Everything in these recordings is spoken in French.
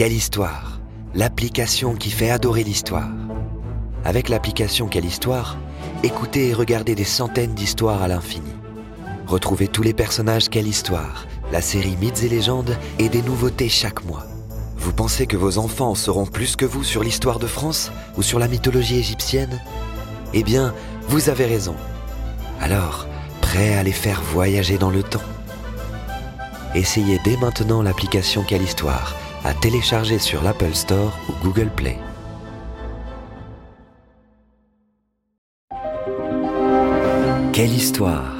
Quelle histoire L'application qui fait adorer l'histoire. Avec l'application Quelle histoire, écoutez et regardez des centaines d'histoires à l'infini. Retrouvez tous les personnages Quelle histoire, la série Mythes et légendes et des nouveautés chaque mois. Vous pensez que vos enfants sauront plus que vous sur l'histoire de France ou sur la mythologie égyptienne? Eh bien, vous avez raison. Alors, prêt à les faire voyager dans le temps? Essayez dès maintenant l'application Quelle Histoire à télécharger sur l'Apple Store ou Google Play. Quelle histoire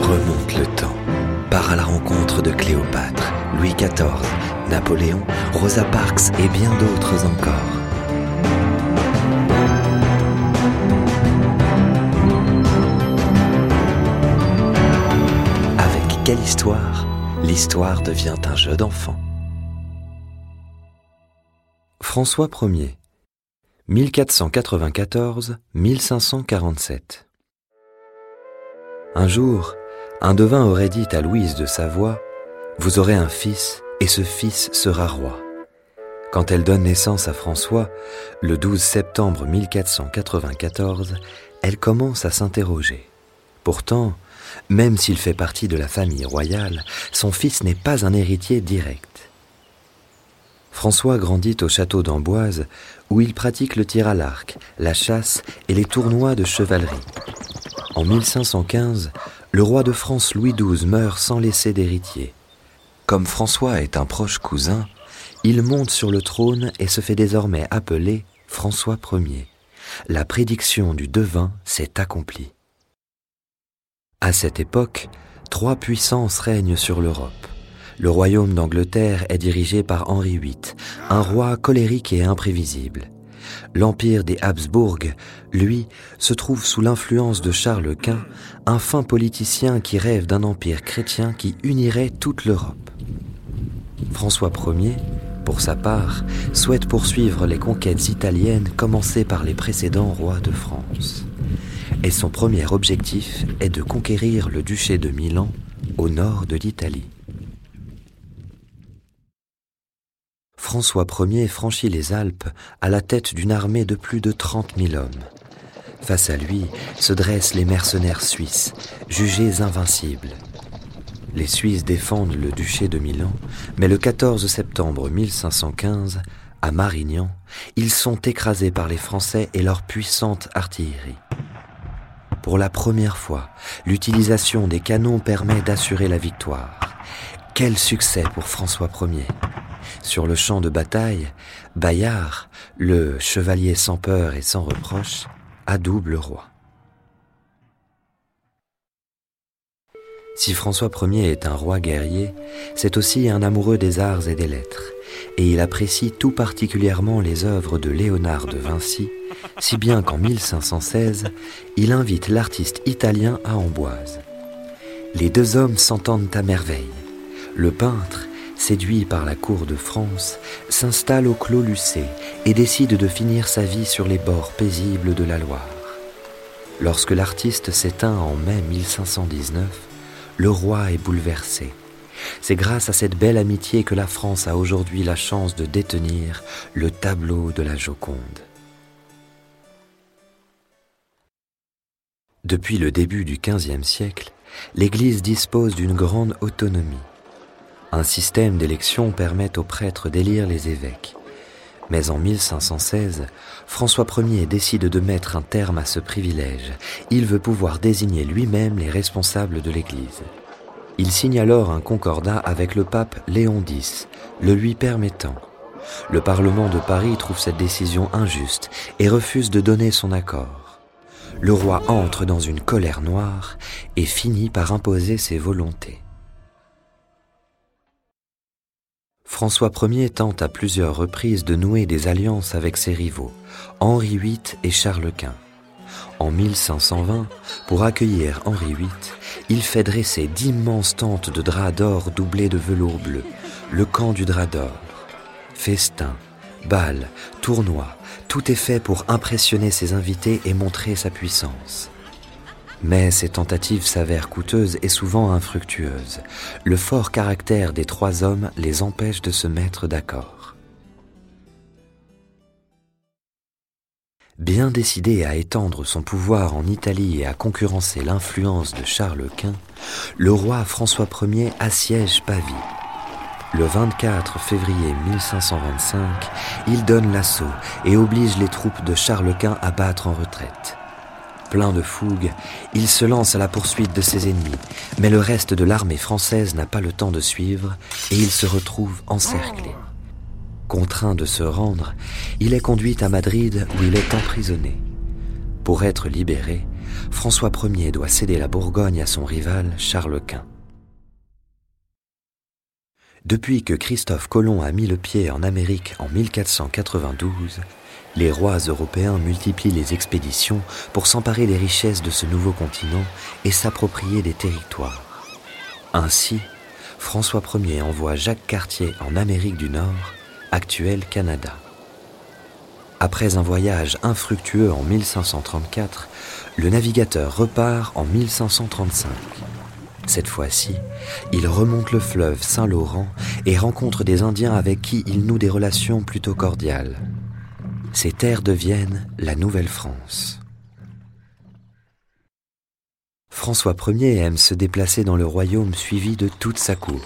Remonte le temps, part à la rencontre de Cléopâtre, Louis XIV, Napoléon, Rosa Parks et bien d'autres encore. Avec quelle histoire L'histoire devient un jeu d'enfant. François Ier 1494-1547 Un jour, un devin aurait dit à Louise de Savoie Vous aurez un fils, et ce fils sera roi. Quand elle donne naissance à François, le 12 septembre 1494, elle commence à s'interroger. Pourtant, même s'il fait partie de la famille royale, son fils n'est pas un héritier direct. François grandit au château d'Amboise, où il pratique le tir à l'arc, la chasse et les tournois de chevalerie. En 1515, le roi de France Louis XII meurt sans laisser d'héritier. Comme François est un proche cousin, il monte sur le trône et se fait désormais appeler François Ier. La prédiction du devin s'est accomplie. À cette époque, trois puissances règnent sur l'Europe. Le royaume d'Angleterre est dirigé par Henri VIII, un roi colérique et imprévisible. L'empire des Habsbourg, lui, se trouve sous l'influence de Charles Quint, un fin politicien qui rêve d'un empire chrétien qui unirait toute l'Europe. François Ier, pour sa part, souhaite poursuivre les conquêtes italiennes commencées par les précédents rois de France. Et son premier objectif est de conquérir le duché de Milan au nord de l'Italie. François Ier franchit les Alpes à la tête d'une armée de plus de 30 000 hommes. Face à lui se dressent les mercenaires suisses, jugés invincibles. Les Suisses défendent le duché de Milan, mais le 14 septembre 1515, à Marignan, ils sont écrasés par les Français et leur puissante artillerie. Pour la première fois, l'utilisation des canons permet d'assurer la victoire. Quel succès pour François Ier Sur le champ de bataille, Bayard, le chevalier sans peur et sans reproche, adoube le roi. Si François Ier est un roi guerrier, c'est aussi un amoureux des arts et des lettres, et il apprécie tout particulièrement les œuvres de Léonard de Vinci, si bien qu'en 1516, il invite l'artiste italien à Amboise. Les deux hommes s'entendent à merveille. Le peintre, séduit par la cour de France, s'installe au Clos Lucé et décide de finir sa vie sur les bords paisibles de la Loire. Lorsque l'artiste s'éteint en mai 1519, le roi est bouleversé. C'est grâce à cette belle amitié que la France a aujourd'hui la chance de détenir le tableau de la Joconde. Depuis le début du XVe siècle, l'Église dispose d'une grande autonomie. Un système d'élection permet aux prêtres d'élire les évêques. Mais en 1516, François Ier décide de mettre un terme à ce privilège. Il veut pouvoir désigner lui-même les responsables de l'Église. Il signe alors un concordat avec le pape Léon X, le lui permettant. Le Parlement de Paris trouve cette décision injuste et refuse de donner son accord. Le roi entre dans une colère noire et finit par imposer ses volontés. François Ier tente à plusieurs reprises de nouer des alliances avec ses rivaux, Henri VIII et Charles Quint. En 1520, pour accueillir Henri VIII, il fait dresser d'immenses tentes de drap d'or doublées de velours bleu, le camp du drap d'or. Festins, Bal, tournois, tout est fait pour impressionner ses invités et montrer sa puissance. Mais ces tentatives s'avèrent coûteuses et souvent infructueuses. Le fort caractère des trois hommes les empêche de se mettre d'accord. Bien décidé à étendre son pouvoir en Italie et à concurrencer l'influence de Charles Quint, le roi François Ier assiège Pavie. Le 24 février 1525, il donne l'assaut et oblige les troupes de Charles Quint à battre en retraite. Plein de fougue, il se lance à la poursuite de ses ennemis, mais le reste de l'armée française n'a pas le temps de suivre et il se retrouve encerclé. Contraint de se rendre, il est conduit à Madrid où il est emprisonné. Pour être libéré, François Ier doit céder la Bourgogne à son rival Charles Quint. Depuis que Christophe Colomb a mis le pied en Amérique en 1492, les rois européens multiplient les expéditions pour s'emparer des richesses de ce nouveau continent et s'approprier des territoires. Ainsi, François Ier envoie Jacques Cartier en Amérique du Nord, actuel Canada. Après un voyage infructueux en 1534, le navigateur repart en 1535. Cette fois-ci, il remonte le fleuve Saint-Laurent et rencontre des Indiens avec qui il noue des relations plutôt cordiales ces terres deviennent la Nouvelle-France. François Ier aime se déplacer dans le royaume suivi de toute sa cour.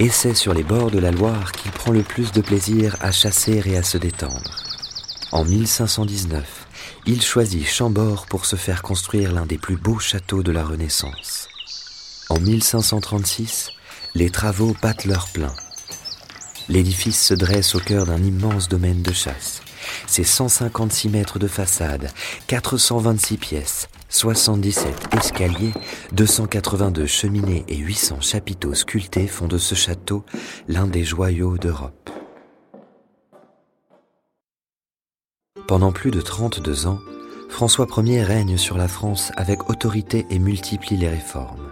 Et c'est sur les bords de la Loire qu'il prend le plus de plaisir à chasser et à se détendre. En 1519, il choisit Chambord pour se faire construire l'un des plus beaux châteaux de la Renaissance. En 1536, les travaux battent leur plein. L'édifice se dresse au cœur d'un immense domaine de chasse. C'est 156 mètres de façade, 426 pièces, 77 escaliers, 282 cheminées et 800 chapiteaux sculptés font de ce château l'un des joyaux d'Europe. Pendant plus de 32 ans, François Ier règne sur la France avec autorité et multiplie les réformes.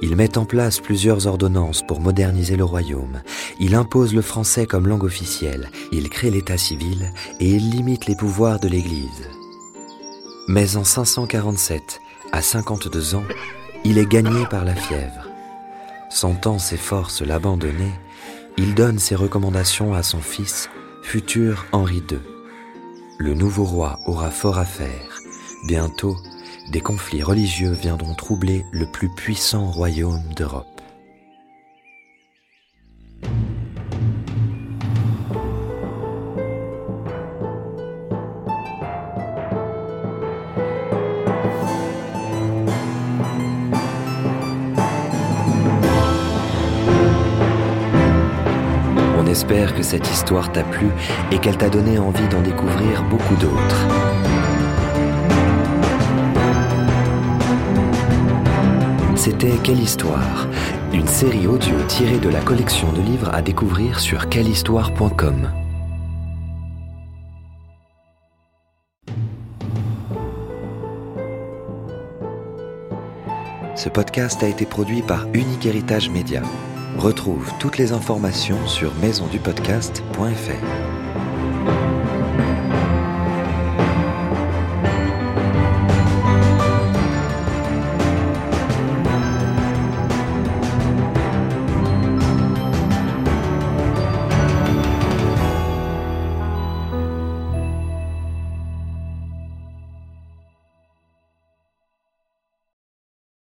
Il met en place plusieurs ordonnances pour moderniser le royaume. Il impose le français comme langue officielle. Il crée l'état civil et il limite les pouvoirs de l'Église. Mais en 547, à 52 ans, il est gagné par la fièvre. Sentant ses forces l'abandonner, il donne ses recommandations à son fils, futur Henri II. Le nouveau roi aura fort à faire. Bientôt, des conflits religieux viendront troubler le plus puissant royaume d'Europe. On espère que cette histoire t'a plu et qu'elle t'a donné envie d'en découvrir beaucoup d'autres. C'était Quelle Histoire Une série audio tirée de la collection de livres à découvrir sur quellehistoire.com. Ce podcast a été produit par Unique Héritage Média. Retrouve toutes les informations sur maisondupodcast.fr.